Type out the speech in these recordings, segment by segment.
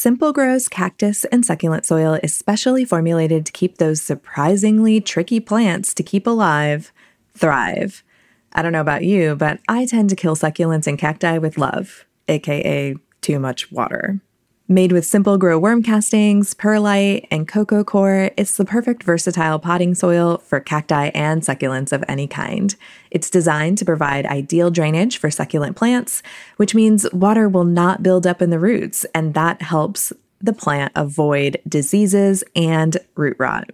Simple Grow's cactus and succulent soil is specially formulated to keep those surprisingly tricky plants to keep alive thrive. I don't know about you, but I tend to kill succulents and cacti with love, aka too much water. Made with simple grow worm castings, perlite, and coco coir, it's the perfect versatile potting soil for cacti and succulents of any kind. It's designed to provide ideal drainage for succulent plants, which means water will not build up in the roots, and that helps the plant avoid diseases and root rot.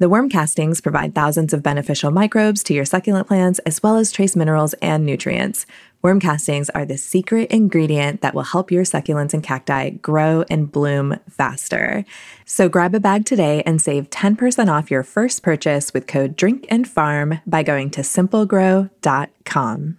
The worm castings provide thousands of beneficial microbes to your succulent plants, as well as trace minerals and nutrients. Worm castings are the secret ingredient that will help your succulents and cacti grow and bloom faster. So grab a bag today and save 10% off your first purchase with code Drink and Farm by going to simplegrow.com.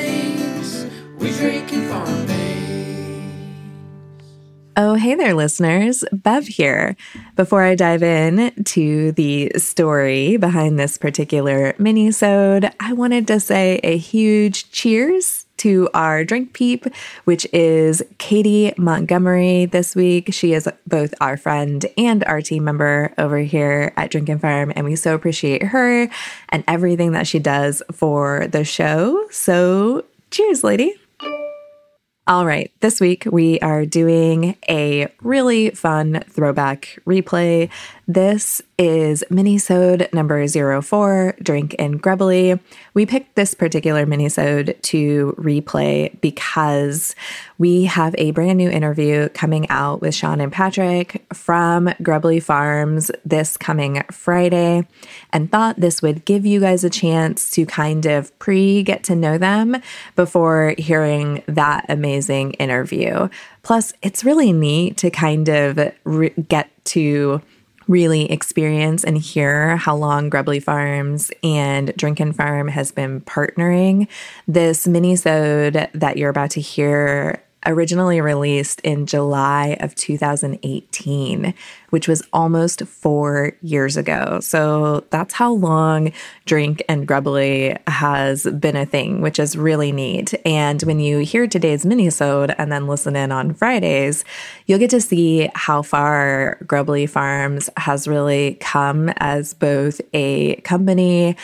Oh, hey there, listeners. Bev here. Before I dive in to the story behind this particular mini-sode, I wanted to say a huge cheers to our drink peep, which is Katie Montgomery this week. She is both our friend and our team member over here at Drink and Farm, and we so appreciate her and everything that she does for the show. So, cheers, lady. All right, this week we are doing a really fun throwback replay. This is minisode number 04, Drink and Grubbly. We picked this particular minisode to replay because we have a brand new interview coming out with Sean and Patrick from Grubbly Farms this coming Friday and thought this would give you guys a chance to kind of pre get to know them before hearing that amazing interview. Plus, it's really neat to kind of re- get to really experience and hear how long Grubbly Farms and Drink and Farm has been partnering. This mini-sode that you're about to hear originally released in July of 2018, which was almost four years ago. So that's how long Drink and Grubbly has been a thing, which is really neat. And when you hear today's minisode and then listen in on Fridays, you'll get to see how far Grubbly Farms has really come as both a company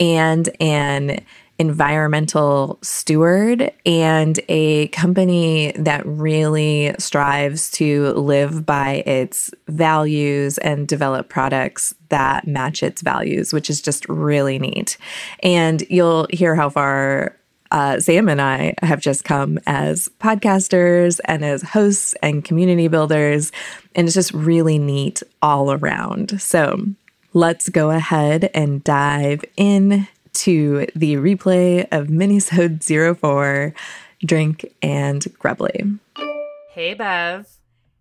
and an environmental steward and a company that really strives to live by its values and develop products that match its values, which is just really neat. And you'll hear how far uh, Sam and I have just come as podcasters and as hosts and community builders. And it's just really neat all around. So let's go ahead and dive in to the replay of Minisode 04 Drink and Grubbly. Hey, Bev.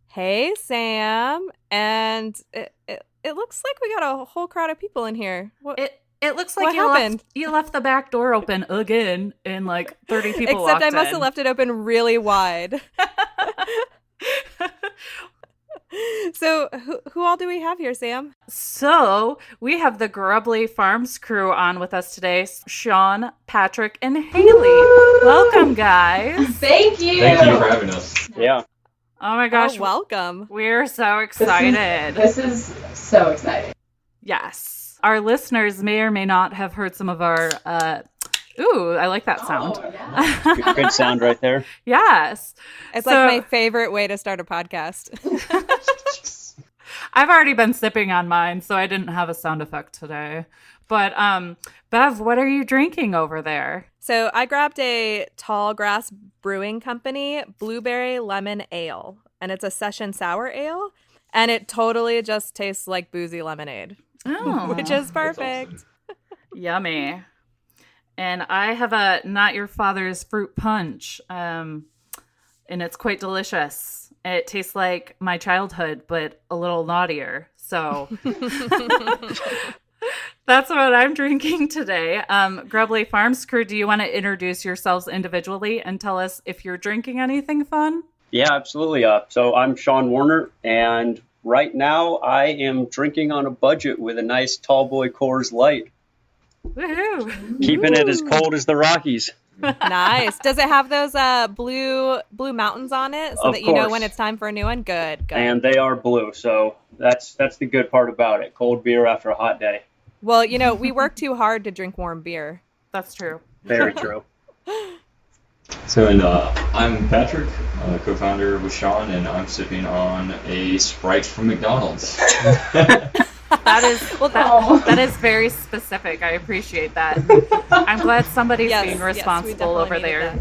Hey, Sam. And it, it, it looks like we got a whole crowd of people in here. What? It it looks like What you happened? left, you left the back door open again, and like thirty people. Except I walked must have left it open really wide. so, who, who all do we have here, Sam? So we have the Grubbly Farms crew on with us today: Sean, Patrick, and Haley. Welcome, guys. Thank you. Thank you for having us. Yeah. Oh my gosh, oh, welcome. we're so This is- excited. This is so exciting. Yes. Our listeners may or may not have heard some of our uh ooh, I like that sound. Oh, yeah. Good, good sound right there. yes. It's So- like my favorite way to start a podcast. I've already been sipping on mine, so I didn't have a sound effect today. But um Bev, what are you drinking over there? So I grabbed a Tall Grass Brewing Company Blueberry Lemon Ale, and it's a session sour ale, and it totally just tastes like boozy lemonade, Oh, which is perfect. yummy. And I have a not your father's fruit punch. Um and it's quite delicious. It tastes like my childhood, but a little naughtier. So That's what I'm drinking today. Um, Grubbly Farms crew, do you want to introduce yourselves individually and tell us if you're drinking anything fun? Yeah, absolutely. Uh, so I'm Sean Warner, and right now I am drinking on a budget with a nice tall boy Coors Light, Woohoo! keeping it as cold as the Rockies. nice. Does it have those uh blue blue mountains on it so Of that you know when it's time for a new one? Good, good. And they are blue, so that's that's the good part about it. Cold beer after a hot day. well, you know, we work too hard to drink warm beer. That's true. Very true. So, and uh, I'm Patrick, uh, co-founder with Sean, and I'm sipping on a Sprite from McDonald's. That is Well, that, Oh. that is very specific. I appreciate that. I'm glad somebody's Yes, being responsible definitely over there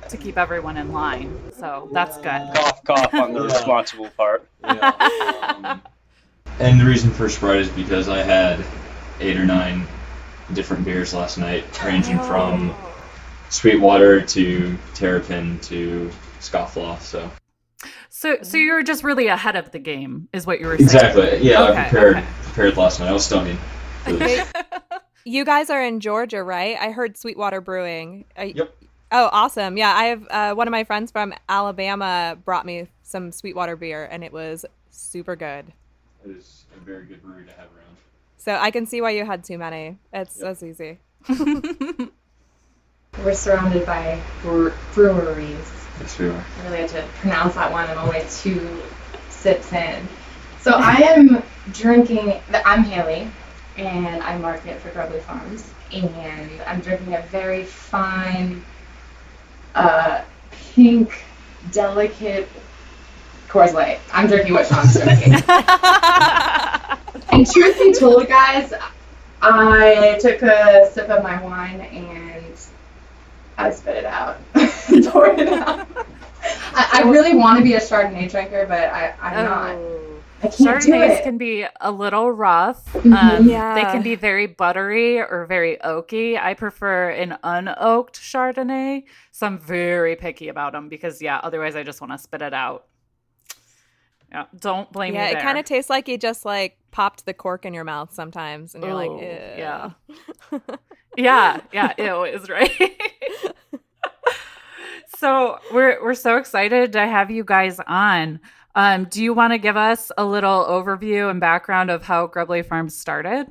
that. to keep everyone in line. So that's good. cough, cough on the Yeah. responsible part. Yeah, um, and the reason for Sprite is because I had eight or nine different beers last night, ranging from Sweetwater to Terrapin to Scofflaw. So So, so you're just really ahead of the game, is what you were saying. exactly, yeah, Okay, I prepared okay. Prepared last night. I was studying. for. You guys are in Georgia, right? I heard Sweetwater Brewing. Are- Yep. Oh, awesome. Yeah, I have uh, one of my friends from Alabama brought me some Sweetwater beer and it was super good. It is a very good brewery to have around. So I can see why you had too many. It's Yep. that's easy. We're surrounded by bre- breweries. Yes, we are. I really had to pronounce that one. I'm only two sips in. So I am drinking. I'm Haley, and I market for Grubbly Farms, and I'm drinking a very fine, uh, pink, delicate Coors Light. I'm drinking what Sean's drinking. And truth be told, guys, I took a sip of my wine and I spit it out, it out. I, I really want to be a Chardonnay drinker, but I, I'm not. Chardonnays can be a little rough. Mhm. Um, Yeah. They can be very buttery or very oaky. I prefer an unoaked Chardonnay, so I'm very picky about them because, yeah, otherwise I just want to spit it out. Yeah, don't blame yeah, me Yeah, it kind of tastes like you just like popped the cork in your mouth sometimes, and you're like, Ew. yeah. yeah, yeah, ew is right. so we're we're so excited to have you guys on. Um, do you want to give us a little overview and background of how Grubbly Farms started?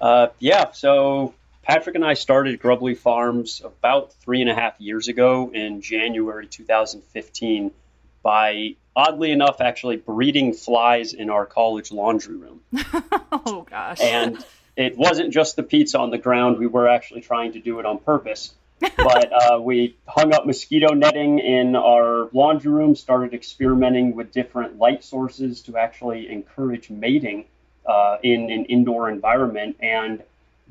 Uh, yeah, so Patrick and I started Grubbly Farms about three and a half years ago in January 2015 by, oddly enough, actually breeding flies in our college laundry room. oh gosh. And it wasn't just the pizza on the ground, we were actually trying to do it on purpose. But uh, we hung up mosquito netting in our laundry room, started experimenting with different light sources to actually encourage mating uh, in an indoor environment. And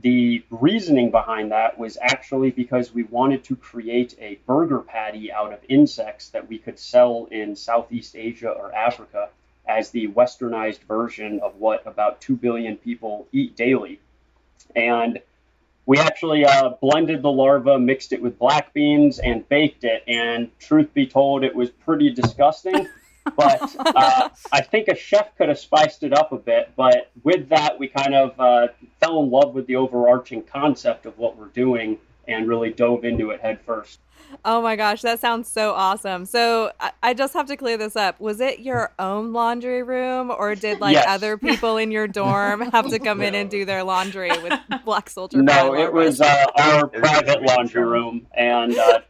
the reasoning behind that was actually because we wanted to create a burger patty out of insects that we could sell in Southeast Asia or Africa as the westernized version of what about 2 billion people eat daily. And we actually uh, blended the larva, mixed it with black beans, and baked it. And truth be told, it was pretty disgusting. but uh, I think a chef could have spiced it up a bit. But with that, we kind of uh, fell in love with the overarching concept of what we're doing and really dove into it head first. Oh my gosh, that sounds so awesome. So I, I just have to clear this up. Was it your own laundry room, or did like Yes. other people in your dorm have to come in and do their laundry with black soldier? No, it was uh, our private laundry room. And uh,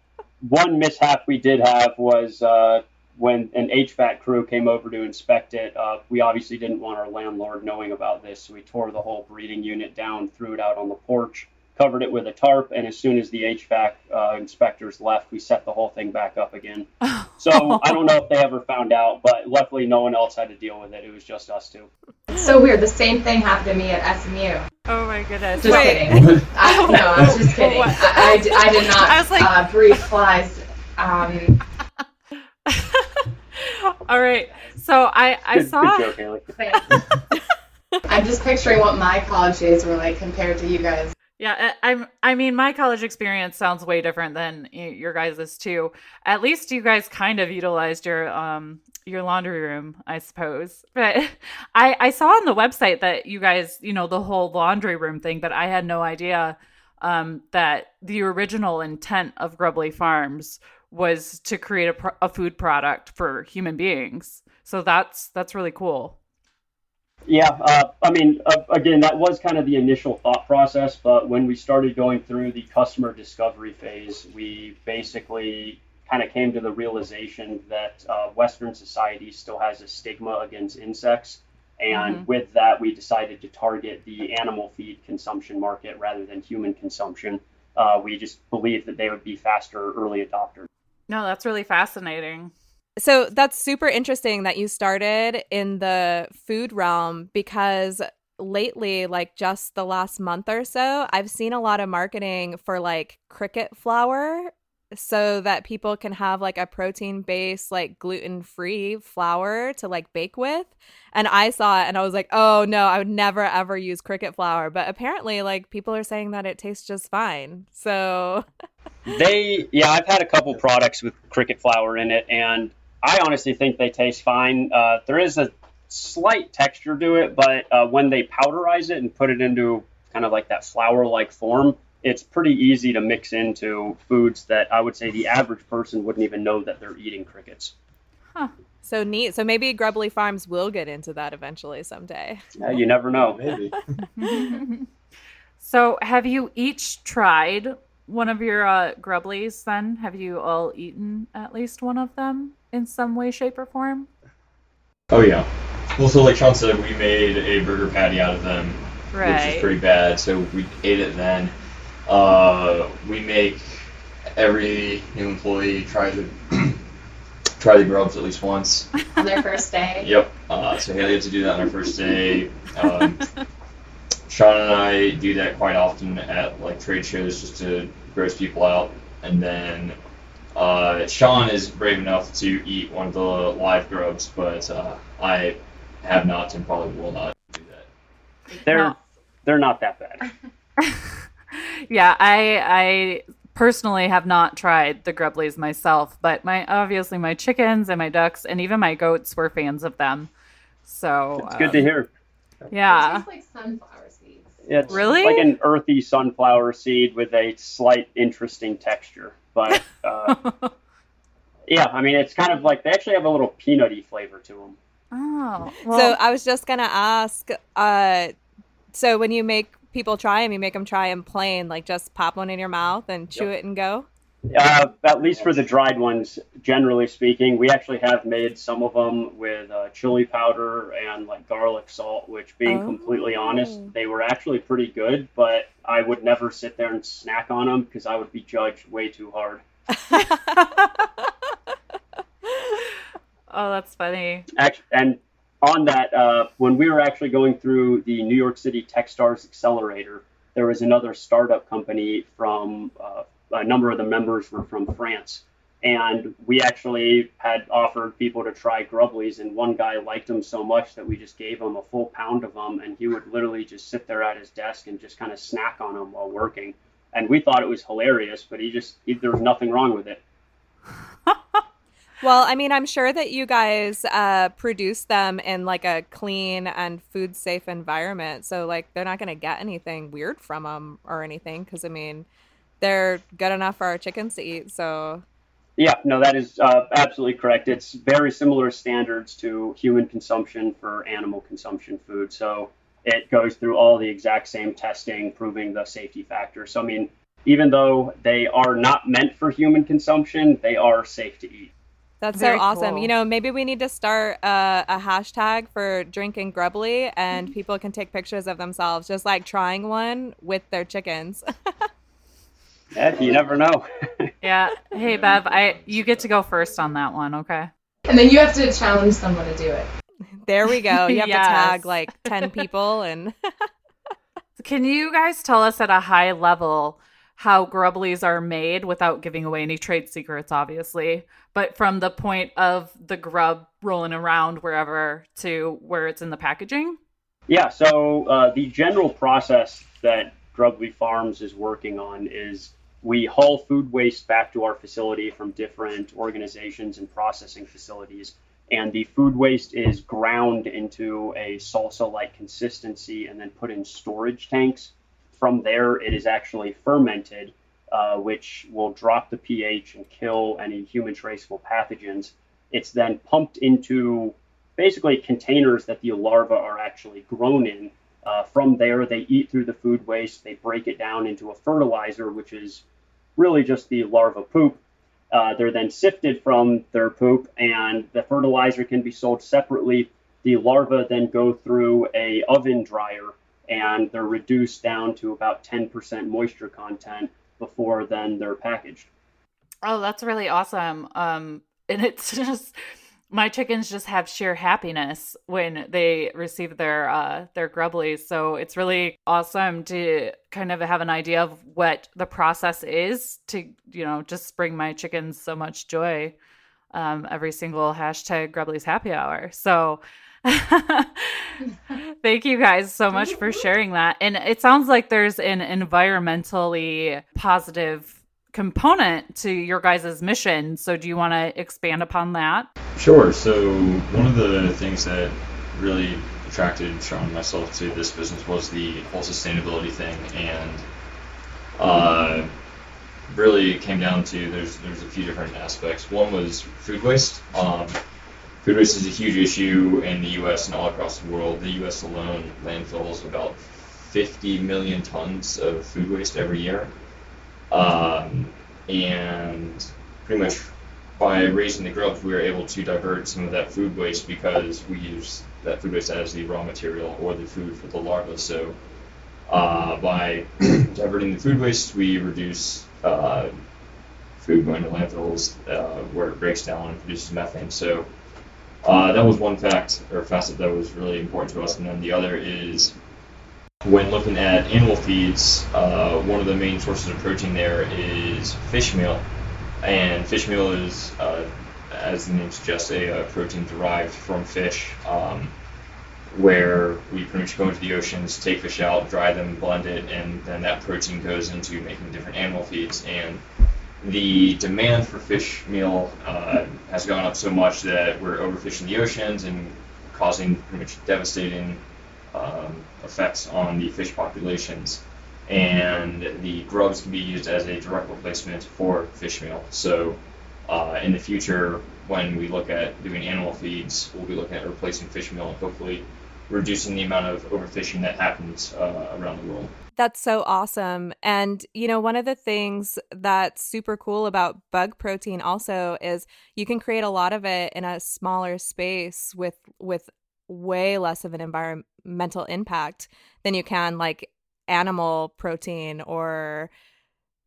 one mishap we did have was uh, when an HVAC crew came over to inspect it. Uh, we obviously didn't want our landlord knowing about this, so we tore the whole breeding unit down, threw it out on the porch, covered it with a tarp, and as soon as the HVAC uh, inspectors left, we set the whole thing back up again. So I don't know if they ever found out, but luckily no one else had to deal with it. It was just us two. So weird. The same thing happened to me at SMU. oh my goodness. Just Wait. kidding. I, no, I'm just kidding. I, I I did not I was like- uh, breed flies. Um, All right. So I I Good, saw good joke, Haley. I'm just picturing what my college days were like compared to you guys. Yeah, I- I'm. I mean, my college experience sounds way different than your guys's too. At least you guys kind of utilized your um your laundry room, I suppose. But I I saw on the website that you guys, you know, the whole laundry room thing, but I had no idea um that the original intent of Grubbly Farms was to create a, pro- a food product for human beings. So that's that's really cool. Yeah, uh, I mean, uh, again, that was kind of the initial thought process, but when we started going through the customer discovery phase, we basically kind of came to the realization that uh, Western society still has a stigma against insects. And Mhm. with that, we decided to target the animal feed consumption market rather than human consumption. Uh, we just believed that they would be faster early adopters. No, that's really fascinating. So that's super interesting that you started in the food realm because lately, like just the last month or so, I've seen a lot of marketing for like cricket flour so that people can have like a protein based, like gluten free flour to like bake with. And I saw it and I was like, oh no, I would never ever use cricket flour. But apparently, like people are saying that it tastes just fine. So They, yeah, I've had a couple products with cricket flour in it, and I honestly think they taste fine. Uh, there is a slight texture to it, but uh, when they powderize it and put it into kind of like that flour-like form, it's pretty easy to mix into foods that I would say the average person wouldn't even know that they're eating crickets. Huh. So neat. So maybe Grubbly Farms will get into that eventually someday. Uh, you never know. Maybe. So, have you each tried one of your uh, grubblies then? Have you all eaten at least one of them in some way, shape, or form? Oh yeah. Well, so like Sean said, we made a burger patty out of them, which is pretty bad. So we ate it then. Uh, we make every new employee try the try the grubs at least once. on their first day. Yep. Uh, so Haley had to do that on her first day. Um, Sean and I do that quite often at like trade shows just to gross people out. And then uh, Sean is brave enough to eat one of the live grubs, but uh, I have not and probably will not do that. They're No. they're not that bad. Yeah, I I personally have not tried the grubblies myself, but my obviously my chickens and my ducks and even my goats were fans of them. So It's good to um, hear. It Yeah. tastes like sunflower seeds. It's Really? like an earthy sunflower seed with a slight interesting texture, but. Uh, Yeah, I mean, it's kind of like they actually have a little peanutty flavor to them. oh. so I was just gonna ask. Uh, so when you make people try them, you make them try them plain, like just pop one in your mouth and chew Yep. it and go. Uh, at least for the dried ones, generally speaking, we actually have made some of them with uh, chili powder and like garlic salt. Which, being Oh. completely honest, they were actually pretty good. But I would never sit there and snack on them because I would be judged way too hard. oh, that's funny. Act- and on that, uh, when we were actually going through the New York City TechStars Accelerator, there was another startup company from uh, a number of the members were from France. And we actually had offered people to try Grubblies, and one guy liked them so much that we just gave him a full pound of them, and he would literally just sit there at his desk and just kind of snack on them while working. And we thought it was hilarious, but he just he, there was nothing wrong with it. Well, I mean, I'm sure that you guys uh, produce them in like a clean and food safe environment, so like they're not gonna get anything weird from them or anything. Because I mean, they're good enough for our chickens to eat. So Yeah, no, that is uh, absolutely correct. It's very similar standards to human consumption for animal consumption food. So it goes through all the exact same testing, proving the safety factor. So, I mean, even though they are not meant for human consumption, they are safe to eat. That's Very so awesome. cool. You know, maybe we need to start uh, a hashtag for drinking grubbly, and Mm-hmm. people can take pictures of themselves just like trying one with their chickens. Eh, you never know. Yeah. Hey, Bev, I you get to go first on that one, okay? And then you have to challenge someone to do it. there we go. You have Yes. to tag like 10 people, and Can you guys tell us at a high level how grubblies are made without giving away any trade secrets, obviously, but from the point of the grub rolling around wherever to where it's in the packaging? Yeah, so uh, the general process that Grubbly Farms is working on is we haul food waste back to our facility from different organizations and processing facilities. And the food waste is ground into a salsa like consistency and then put in storage tanks. From there, it is actually fermented, uh, which will drop the pH and kill any human traceable pathogens. It's then pumped into basically containers that the larvae are actually grown in. Uh, from there, they eat through the food waste, they break it down into a fertilizer, which is really just the larva poop. Uh, they're then sifted from their poop, and the fertilizer can be sold separately. The larvae then go through a oven dryer, and they're reduced down to about 10% moisture content before then they're packaged. Oh, that's really awesome. Um, and it's just my chickens just have sheer happiness when they receive their uh their grubblies so it's really awesome to kind of have an idea of what the process is to you know just bring my chickens so much joy um every single hashtag grubblies happy hour so Thank you guys so much for sharing that. And it sounds like there's an environmentally positive component to your guys' mission. So, do you want to expand upon that? Sure. So, one of the things that really attracted Sean and myself to this business was the whole sustainability thing, and uh, really came down to there's there's a few different aspects. One was food waste. Um, food waste is a huge issue in the U.S. and all across the world. The U.S. alone landfills about 50 million tons of food waste every year. Um, and pretty much by raising the grubs, we were able to divert some of that food waste because we use that food waste as the raw material or the food for the larvae. So uh, by diverting the food waste, we reduce uh, food going to landfills uh, where it breaks down and produces methane. So uh, that was one fact or facet that was really important to us. And then the other is when looking at animal feeds, uh, one of the main sources of protein there is fish meal, and fish meal is, uh, as the name suggests, a, uh, protein derived from fish, um, where we pretty much go into the oceans, take fish out, dry them, blend it, and then that protein goes into making different animal feeds. And the demand for fish meal uh, has gone up so much that we're overfishing the oceans and causing pretty much devastating um, effects on the fish populations. And the grubs can be used as a direct replacement for fish meal. So, uh, in the future, when we look at doing animal feeds, we'll be looking at replacing fish meal and hopefully reducing the amount of overfishing that happens uh, around the world. That's so awesome. And, you know, one of the things that's super cool about bug protein also is you can create a lot of it in a smaller space with with way less of an environmental impact than you can like animal protein or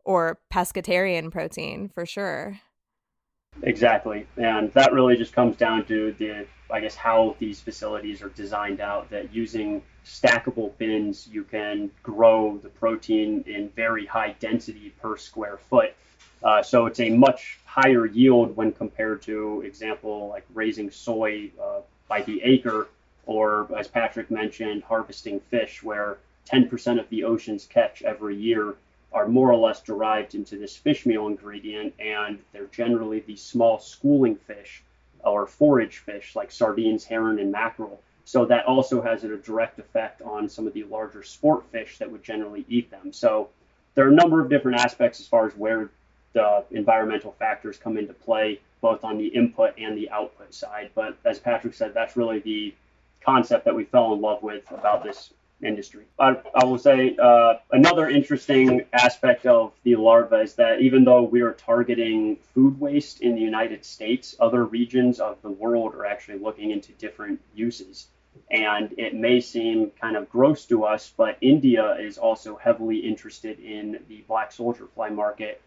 or pescatarian protein for sure. Exactly. And that really just comes down to the I guess how these facilities are designed out that using stackable bins you can grow the protein in very high density per square foot. Uh, so it's a much higher yield when compared to example like raising soy uh, by the acre, or as Patrick mentioned, harvesting fish, where 10% of the ocean's catch every year are more or less derived into this fish meal ingredient, and they're generally the small schooling fish or forage fish like sardines, herring, and mackerel. So that also has a direct effect on some of the larger sport fish that would generally eat them. So there are a number of different aspects as far as where the environmental factors come into play, both on the input and the output side. But as Patrick said, that's really the concept that we fell in love with about this industry. I, I will say uh, another interesting aspect of the larva is that even though we are targeting food waste in the United States, other regions of the world are actually looking into different uses. And it may seem kind of gross to us, but India is also heavily interested in the black soldier fly market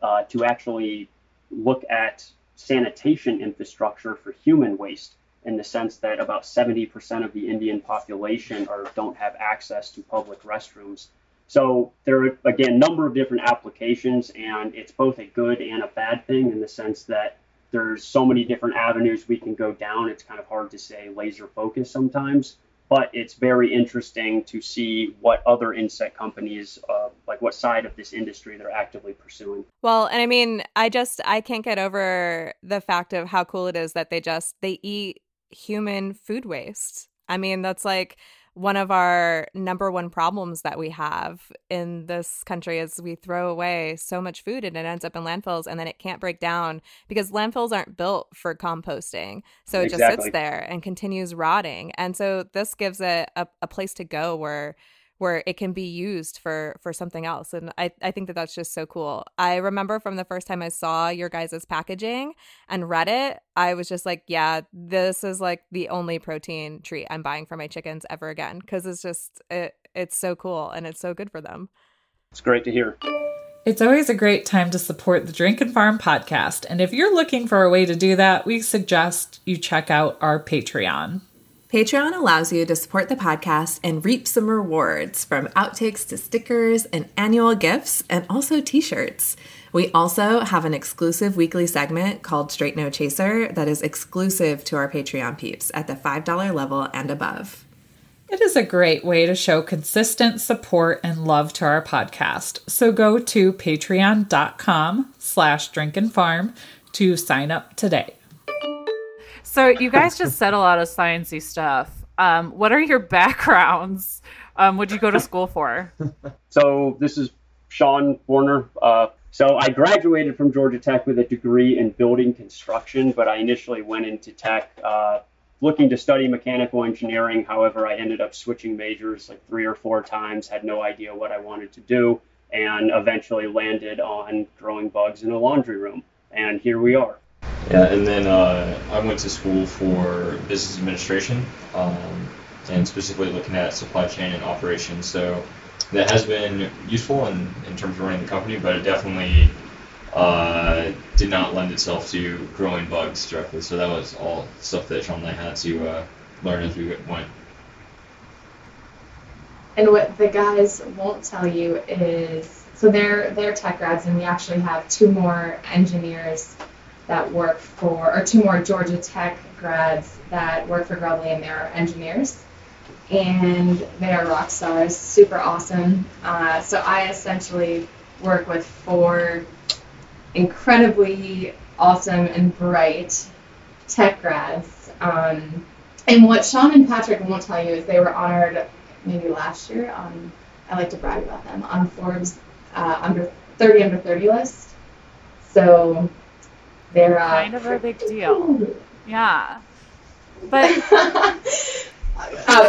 uh, to actually look at sanitation infrastructure for human waste in the sense that about 70% of the Indian population are, don't have access to public restrooms. So there are, again, a number of different applications, and it's both a good and a bad thing in the sense that there's so many different avenues we can go down. It's kind of hard to say laser focus sometimes. but it's very interesting to see what other insect companies, uh, like what side of this industry they're actively pursuing. Well, and I mean, I just I can't get over the fact of how cool it is that they just they eat human food waste. I mean, that's like one of our number one problems that we have in this country is we throw away so much food and it ends up in landfills and then it can't break down because landfills aren't built for composting. So it Exactly. just sits there and continues rotting. And so this gives it a, a place to go where where it can be used for for something else and I, I think that that's just so cool i remember from the first time i saw your guys' packaging and read it i was just like yeah this is like the only protein treat i'm buying for my chickens ever again because it's just it, it's so cool and it's so good for them It's great to hear. It's always a great time to support the Drink and Farm podcast. And if you're looking for a way to do that, we suggest you check out our Patreon. Patreon allows you to support the podcast and reap some rewards from outtakes to stickers and annual gifts and also t shirts. We also have an exclusive weekly segment called Straight No Chaser that is exclusive to our Patreon peeps at the $5 level and above. It is a great way to show consistent support and love to our podcast. So go to patreon.com slash drink and farm to sign up today. So you guys just said a lot of sciencey stuff. Um, what are your backgrounds? Um, what'd you go to school for? So this is Sean Warner. Uh, so I graduated from Georgia Tech with a degree in building construction, but I initially went into tech uh, looking to study mechanical engineering. However, I ended up switching majors like three or four times, had no idea what I wanted to do, and eventually landed on growing bugs in a laundry room. And here we are. Yeah, and then uh, I went to school for business administration, um, and specifically looking at supply chain and operations. So that has been useful in, in terms of running the company, but it definitely uh, did not lend itself to growing bugs directly. So that was all stuff that Sean and I had to uh, learn as we went. And what the guys won't tell you is, so they're they're tech grads, and we actually have two more engineers that work for, or two more Georgia Tech grads that work for Grubbly, and they're engineers, and they are rock stars, super awesome. Uh, so I essentially work with four incredibly awesome and bright tech grads. Um, and what Sean and Patrick won't tell you is they were honored maybe last year I like to brag about them on Forbes uh, under 30 under 30 list. So they're uh, Kind of a big deal. Yeah. But uh,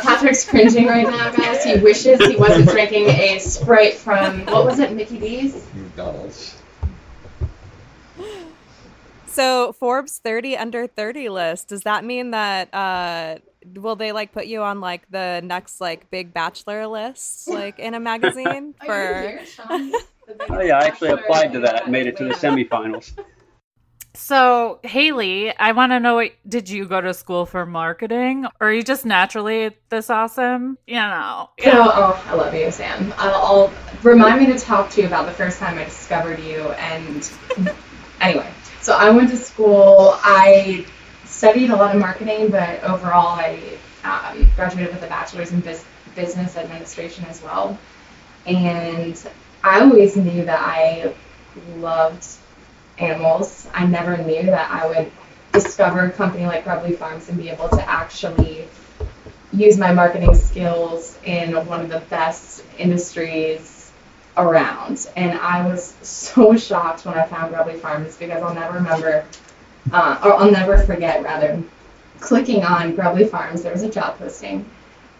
Patrick's cringing right now, guys. He wishes he wasn't drinking a Sprite from what was it, Mickey D's? McDonald's. so forbes 30 under 30 list does that mean that uh will they like put you on like the next like big bachelor list like in a magazine Are you for here, Sean? Oh yeah, I actually applied to in that, made it to the semifinals. So Haley, I want to know what did you go to school for marketing, or are you just naturally this awesome? You know. Oh, oh, I love you, Sam. I'll, I'll remind me to talk to you about the first time I discovered you. And anyway, so I went to school. I studied a lot of marketing, but overall, I um, graduated with a bachelor's in bus- business administration as well. And I always knew that I loved animals. I never knew that I would discover a company like Grubbly Farms and be able to actually use my marketing skills in one of the best industries around. And I was so shocked when I found Grubbly Farms because I'll never remember, uh, or I'll never forget rather, clicking on Grubbly Farms. There was a job posting,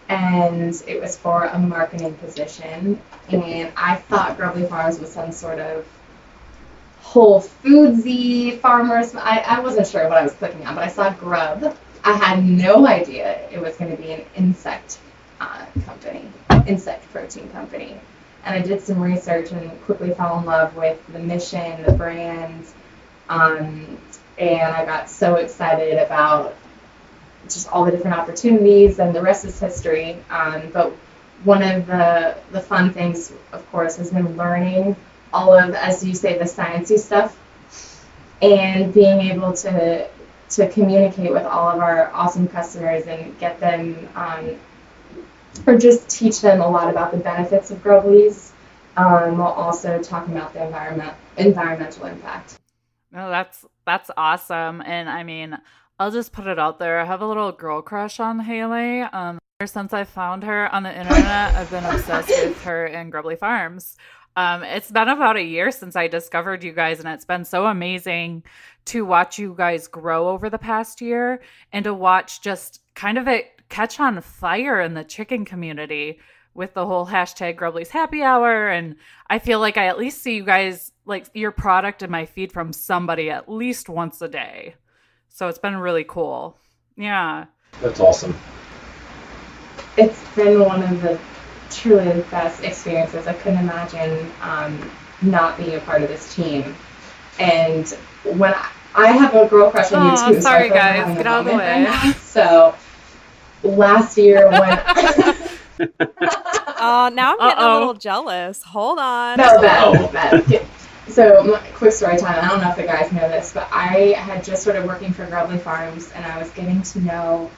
and it was for a marketing position. And I thought Grubbly Farms was some sort of Whole Foodsy farmers. I, I wasn't sure what I was clicking on, but I saw Grub. I had no idea it was going to be an insect uh, company, insect protein company. And I did some research and quickly fell in love with the mission, the brand, um, and I got so excited about just all the different opportunities, and the rest is history. Um, but one of the the fun things, of course, has been learning all of, as you say, the sciencey stuff, and being able to to communicate with all of our awesome customers and get them um, or just teach them a lot about the benefits of Grubblies, um, while also talking about the environment environmental impact. No, that's that's awesome. And I mean, I'll just put it out there. I have a little girl crush on Haley. Um, ever since I found her on the internet, I've been obsessed with her and Grubbly Farms. Um, it's been about a year since I discovered you guys, and it's been so amazing to watch you guys grow over the past year and to watch just kind of it catch on fire in the chicken community with the whole hashtag Grubbly's Happy Hour. And I feel like I at least see you guys like your product in my feed from somebody at least once a day. So it's been really cool. Yeah. That's awesome. It's been one of the truly the best experiences. I couldn't imagine um, not being a part of this team. And when I, I have a girl crush on Oh, you too, so sorry, feel like I'm guys. Get out of the way. right. So last year when Oh, now I'm getting Uh-oh. a little jealous. Hold on. No, bad, Oh. bad. So, quick story time. I don't know if the guys know this, but I had just started working for Grubbly Farms, and I was getting to know,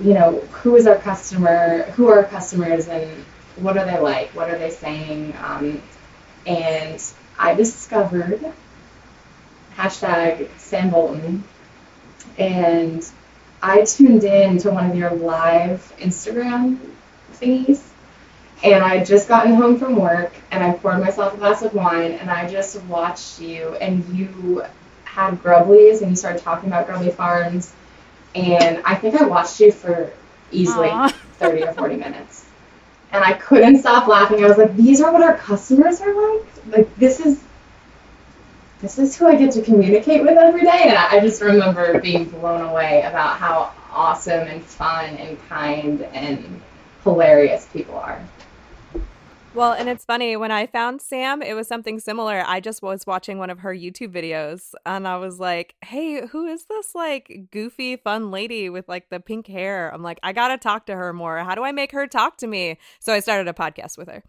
you know, who is our customer, who are our customers, and what are they like, what are they saying, um, and I discovered hashtag Sam Bolton, and I tuned in to one of your live Instagram thingies and I had just gotten home from work and I poured myself a glass of wine and I just watched you and you had Grubblies and you started talking about Grubbly Farms and I think I watched you for easily Aw. 30 or 40 minutes. And I couldn't stop laughing. I was like, these are what our customers are like? Like this is this is who I get to communicate with every day. And I just remember being blown away about how awesome and fun and kind and hilarious people are. Well, and it's funny when I found Sam, it was something similar. I just was watching one of her YouTube videos and I was like, "Hey, who is this like goofy fun lady with like the pink hair?" I'm like, "I got to talk to her more. How do I make her talk to me?" So I started a podcast with her.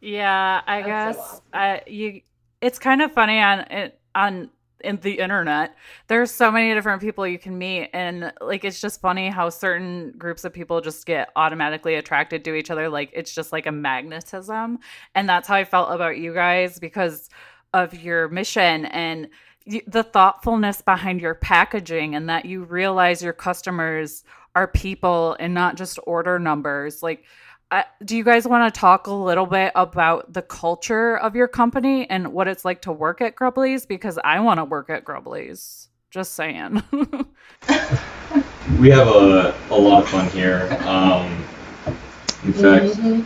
Yeah, I That's so guess awesome. I you. It's kind of funny on it on in the internet. There's so many different people you can meet, and like it's just funny how certain groups of people just get automatically attracted to each other. Like it's just like a magnetism, and that's how I felt about you guys because of your mission and the thoughtfulness behind your packaging, and that you realize your customers are people and not just order numbers. Like uh, do you guys want to talk a little bit about the culture of your company and what it's like to work at Grubblies? Because I want to work at Grubblies. Just saying. We have a, a lot of fun here. Um, in fact, Mhm.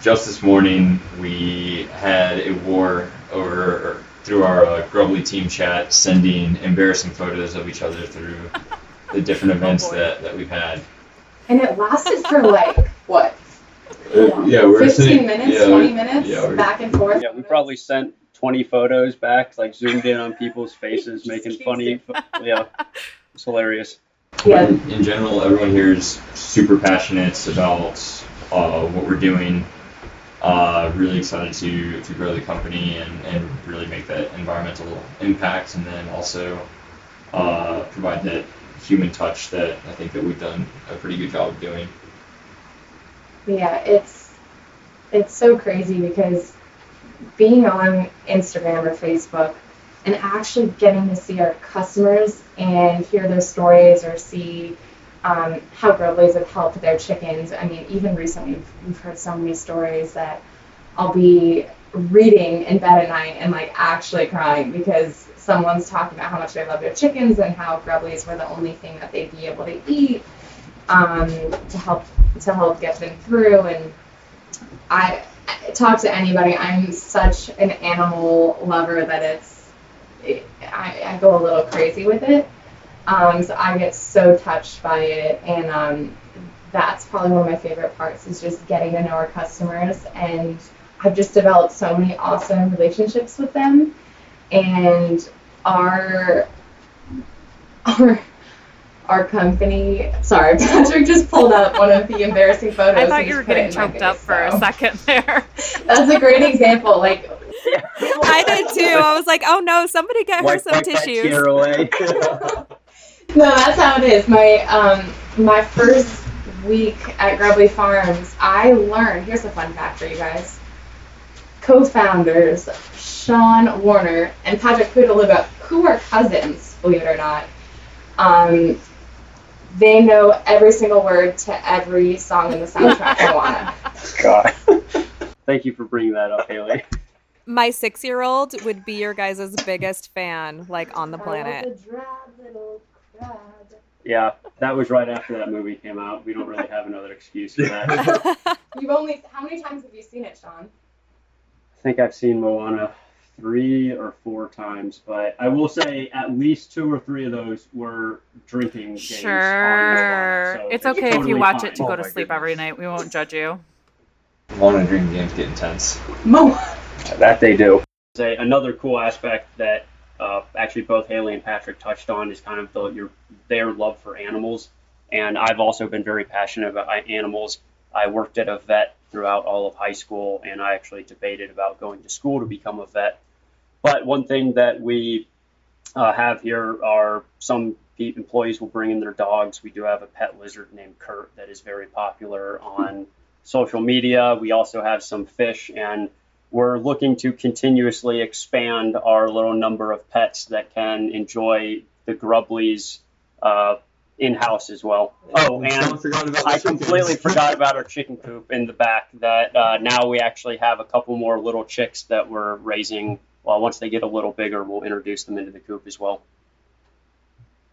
just this morning we had a war over through our uh, Grubbly team chat, sending embarrassing photos of each other through the different events boy. that, that we've had. And it lasted for like, what? Uh, yeah, we're 15 sitting- minutes, yeah, 20 minutes, yeah, we're- back and forth. Yeah, we probably sent 20 photos back, like zoomed in on people's faces, making funny. Yeah, it's hilarious. Yeah. In, in general, everyone here is super passionate about uh, what we're doing. Uh, really excited to, to grow the company and, and really make that environmental impact, and then also uh, provide that human touch that I think that we've done a pretty good job of doing. Yeah, it's it's so crazy because being on Instagram or Facebook and actually getting to see our customers and hear their stories or see um, how Grubblies have helped their chickens. I mean, even recently we've, heard so many stories that I'll be reading in bed at night and like actually crying because someone's talking about how much they love their chickens and how Grubblies were the only thing that they'd be able to eat um, to help to help get them through. And I, talk to anybody. I'm such an animal lover that it's it, I, I go a little crazy with it. Um, so I get so touched by it, and um, that's probably one of my favorite parts is just getting to know our customers. And I've just developed so many awesome relationships with them, and our our our company. Sorry, Patrick just pulled up one of the embarrassing photos. I thought you were put it getting choked up face, for a second there. That's a great example. Like, I did too. I was like, "Oh no, somebody get her some wipe tissues." no, that's how it is. My um, my first week at Grubbly Farms, I learned here's a fun fact for you guys. Co founders Sean Warner and Patrick Pittaluga, who are cousins, believe it or not, um, they know every single word to every song in the soundtrack of Moana. God. Thank you for bringing that up, Haley. My six year old would be your guys' biggest fan, like on the planet. Yeah, that was right after that movie came out. We don't really have another excuse for that. You've only how many times have you seen it, Sean? I think I've seen Moana three or four times, but I will say at least two or three of those were drinking games. on Sure. So it's okay if you watch fine. it to Oh go to my sleep every night. We won't judge you. Moana drinking games get intense. Mo. That they do. Say another cool aspect that uh, actually both Haley and Patrick touched on is kind of the, your their love for animals, and I've also been very passionate about animals. I worked at a vet throughout all of high school, and I actually debated about going to school to become a vet. But one thing that we uh, have here are some employees will bring in their dogs. We do have a pet lizard named Kurt that is very popular on social media. We also have some fish, and we're looking to continuously expand our little number of pets that can enjoy the Grubblies uh, in house as well. Oh, and I completely forgot about our chicken coop in the back. That uh, now we actually have a couple more little chicks that we're raising. Well, once they get a little bigger, we'll introduce them into the coop as well.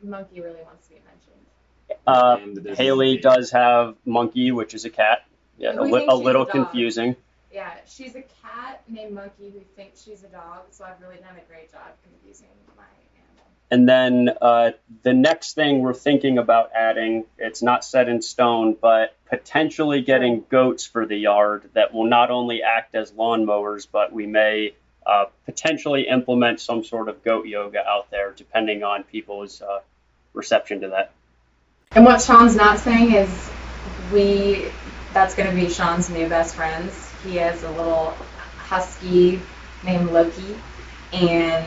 Monkey really wants to be mentioned. Uh, And Haley theme. does have Monkey, which is a cat. Yeah, a, li- a she's a little confusing. Yeah, she's a cat named Monkey who thinks she's a dog, so I've really done a great job confusing my animal. And then uh, the next thing we're thinking about adding, it's not set in stone, but potentially getting goats for the yard that will not only act as lawnmowers, but we may uh, potentially implement some sort of goat yoga out there, depending on people's uh, reception to that. And what Sean's not saying is we that's going to be Sean's new best friends. He has a little husky named Loki, and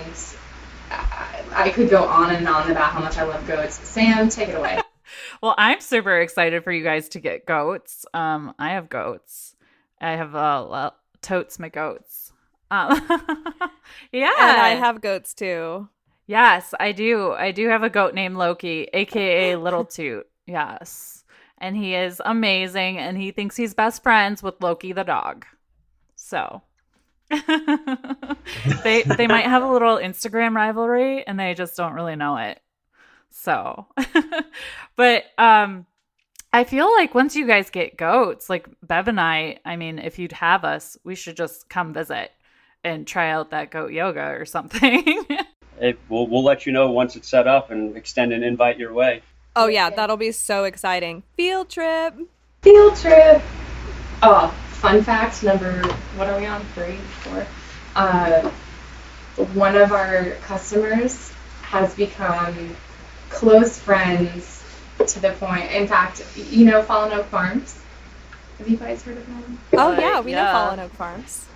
I, I could go on and on about how much I love goats. Sam, take it away. Well, I'm super excited for you guys to get goats. Um, I have goats. I have uh, totes my goats. Um, yeah, And I have goats too. Yes, I do. I do have a goat named Loki, aka Little Toot. Yes. And he is amazing and he thinks he's best friends with Loki the dog. So they they might have a little Instagram rivalry and they just don't really know it. So but um I feel like once you guys get goats, like Bev and I, I mean, if you'd have us, we should just come visit and try out that goat yoga or something. It, we'll, we'll let you know once it's set up and extend an invite your way. Oh yeah, that'll be so exciting. Field trip. Field trip. Oh, fun fact number, what are we on? Three, four? Uh, one of our customers has become close friends to the point, in fact, you know Fallen Oak Farms? Have you guys heard of them? Oh yeah, we know. Fallen Oak Farms.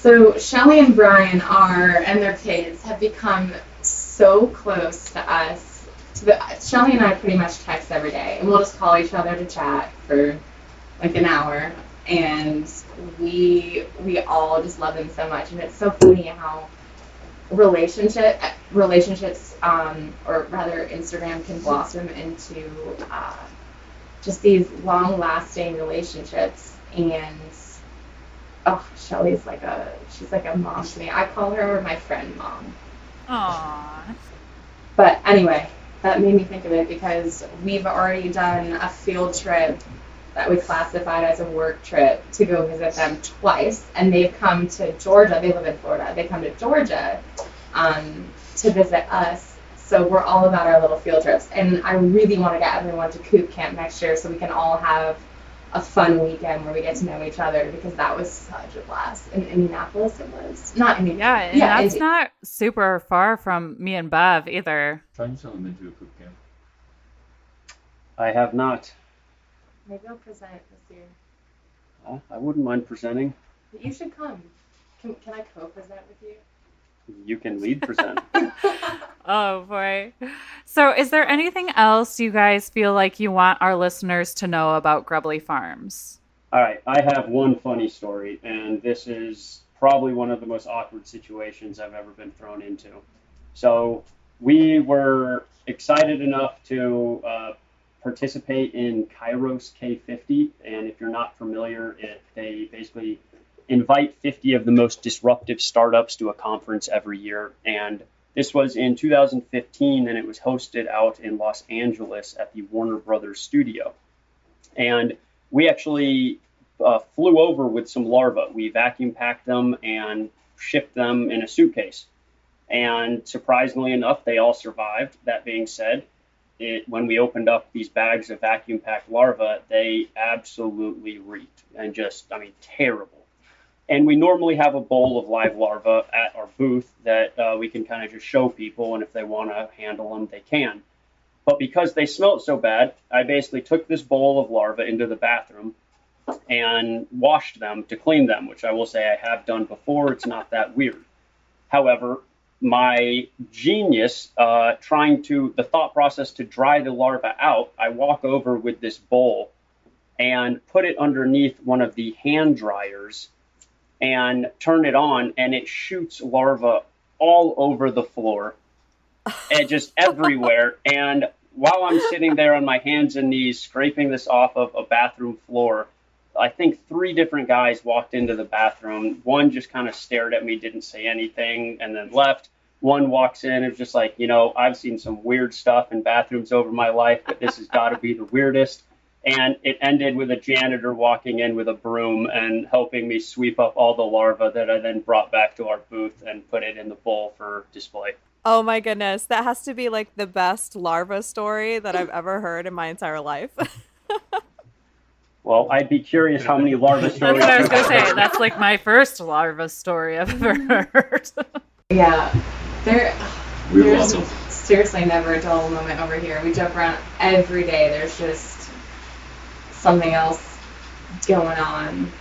So Shelly and Brian are, and their kids have become so close to us. To the, Shelly and I pretty much text every day, and we'll just call each other to chat for like an hour, and we we all just love them so much, and it's so funny how relationship relationships, um, or rather Instagram can blossom into uh, just these long-lasting relationships, and oh, Shelly's like a she's like a mom to me. I call her my friend mom. Aww. But anyway, that made me think of it because we've already done a field trip that we classified as a work trip to go visit them twice, and they've come to Georgia. They live in Florida. They come to Georgia um, to visit us. So we're all about our little field trips, and I really want to get everyone to Coop Camp next year so we can all have a fun weekend where we get to know each other because that was such a blast in Indianapolis. It was not Indianapolis. Yeah, and Yeah, that's Indy- not super far from me and Bev either. Try to sell them into a coop camp. I have not. Maybe I'll present this year. Uh, I wouldn't mind presenting. But you should come. Can, can I co-present with you? You can lead present. oh boy. So, is there anything else you guys feel like you want our listeners to know about Grubbly Farms? All right, I have one funny story, and this is probably one of the most awkward situations I've ever been thrown into. So, we were excited enough to uh, participate in Kairos K50, and if you're not familiar, it, they basically invite 50 of the most disruptive startups to a conference every year. And this was in 2015, and it was hosted out in Los Angeles at the Warner Brothers studio. And we actually uh, flew over with some larvae. We vacuum packed them and shipped them in a suitcase. And surprisingly enough, they all survived. That being said, it, when we opened up these bags of vacuum packed larvae, they absolutely reeked and just, I mean, terrible. And we normally have a bowl of live larvae at our booth that uh, we can kind of just show people, and if they want to handle them, they can. But because they smelled so bad, I basically took this bowl of larvae into the bathroom and washed them to clean them, which I will say I have done before. It's not that weird. However, my genius uh, trying to, the thought process to dry the larva out, I walk over with this bowl and put it underneath one of the hand dryers and turn it on, and it shoots larvae all over the floor and just everywhere. And while I'm sitting there on my hands and knees scraping this off of a bathroom floor, I think three different guys walked into the bathroom. One just kind of stared at me, didn't say anything, and then left. One walks in and was just like, you know, I've seen some weird stuff in bathrooms over my life, but this has got to be the weirdest and it ended with a janitor walking in with a broom and helping me sweep up all the larvae that I then brought back to our booth and put it in the bowl for display. Oh my goodness, that has to be like the best larva story that I've ever heard in my entire life. well, I'd be curious how many larva stories. That's what I was gonna say. That's like my first larva story I've ever heard. yeah, there. We there's welcome. seriously never a dull moment over here. We jump around every day. There's just something else going on.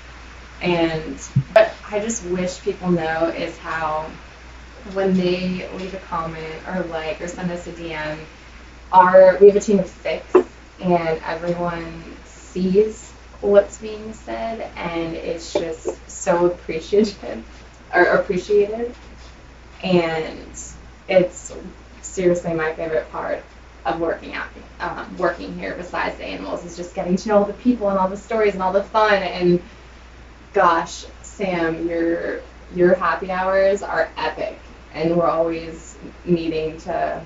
And what I just wish people know is how when they leave a comment or like or send us a DM, our we have a team of six and everyone sees what's being said and it's just so appreciative or appreciated and it's seriously my favorite part of working out, um, working here besides the animals is just getting to know all the people and all the stories and all the fun. And gosh, Sam, your your happy hours are epic, and we're always needing to.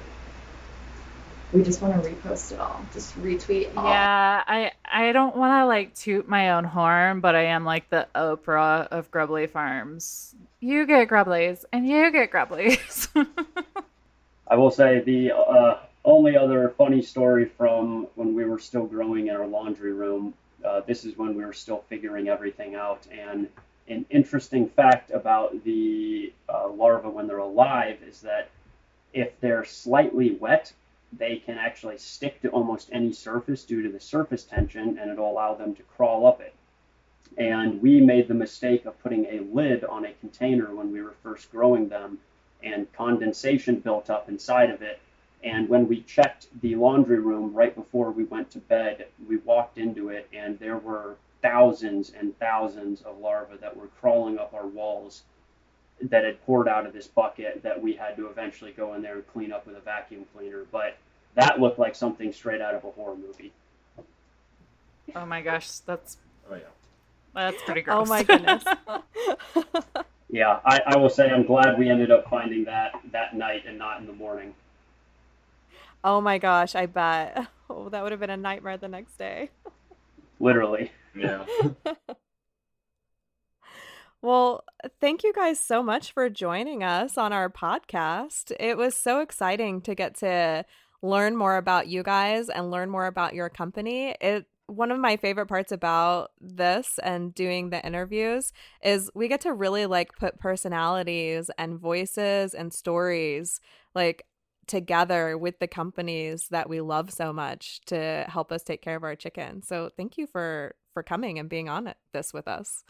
We just want to repost it all, just retweet all. Yeah, I I don't want to like toot my own horn, but I am like the Oprah of Grubbly Farms. You get Grubblies, and you get Grubblies. I will say the uh, only other funny story from when we were still growing in our laundry room. Uh, this is when we were still figuring everything out. And an interesting fact about the uh, larvae when they're alive is that if they're slightly wet, they can actually stick to almost any surface due to the surface tension, and it'll allow them to crawl up it. And we made the mistake of putting a lid on a container when we were first growing them, and condensation built up inside of it and when we checked the laundry room right before we went to bed, we walked into it and there were thousands and thousands of larvae that were crawling up our walls that had poured out of this bucket that we had to eventually go in there and clean up with a vacuum cleaner. But that looked like something straight out of a horror movie. oh my gosh, that's Oh yeah. that's pretty oh gross. oh my goodness. Yeah, I, I will say I'm glad we ended up finding that that night and not in the morning. Oh my gosh, I bet. Oh, that would have been a nightmare the next day. Literally. Yeah. Well, thank you guys so much for joining us on our podcast. It was so exciting to get to learn more about you guys and learn more about your company. It one of my favorite parts about this and doing the interviews is we get to really like put personalities and voices and stories like together with the companies that we love so much to help us take care of our chicken. So thank you for for coming and being on this with us.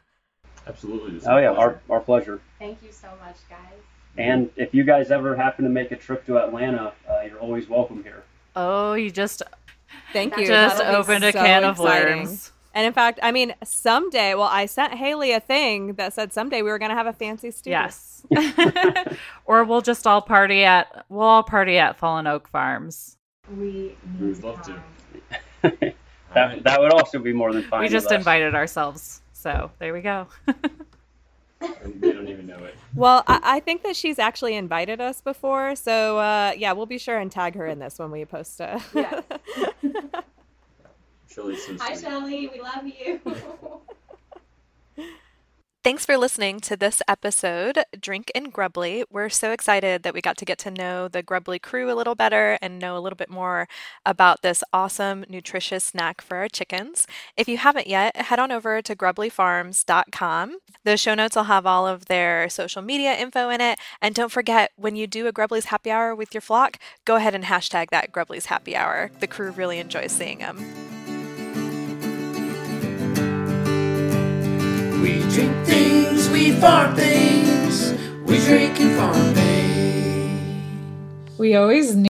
Absolutely. Oh yeah, pleasure. our, our pleasure. Thank you so much, guys. And if you guys ever happen to make a trip to Atlanta, uh, you're always welcome here. Oh, you just Thank you. just That'll opened a so can of worms. And in fact, I mean, someday, well, I sent Haley a thing that said someday we were going to have a fancy studio. Yes. or we'll just all party at we'll all party at Fallen Oak Farms. We We need would love to. That, that would also be more than fine. we just invited ourselves. So there we go. They don't even know it. Well, I, I think that she's actually invited us before. So, uh, yeah, we'll be sure and tag her in this when we post it. Yes. Shirley's so Hi, sweet. Shelly. We love you. Thanks for listening to this episode, Drink and Grubbly. We're so excited that we got to get to know the Grubbly crew a little better and know a little bit more about this awesome, nutritious snack for our chickens. If you haven't yet, head on over to grubblyfarms.com. The show notes will have all of their social media info in it. And don't forget, when you do a Grubbly's Happy Hour with your flock, go ahead and hashtag that Grubbly's Happy Hour. The crew really enjoys seeing them. We farm things, we drink and farm things. We always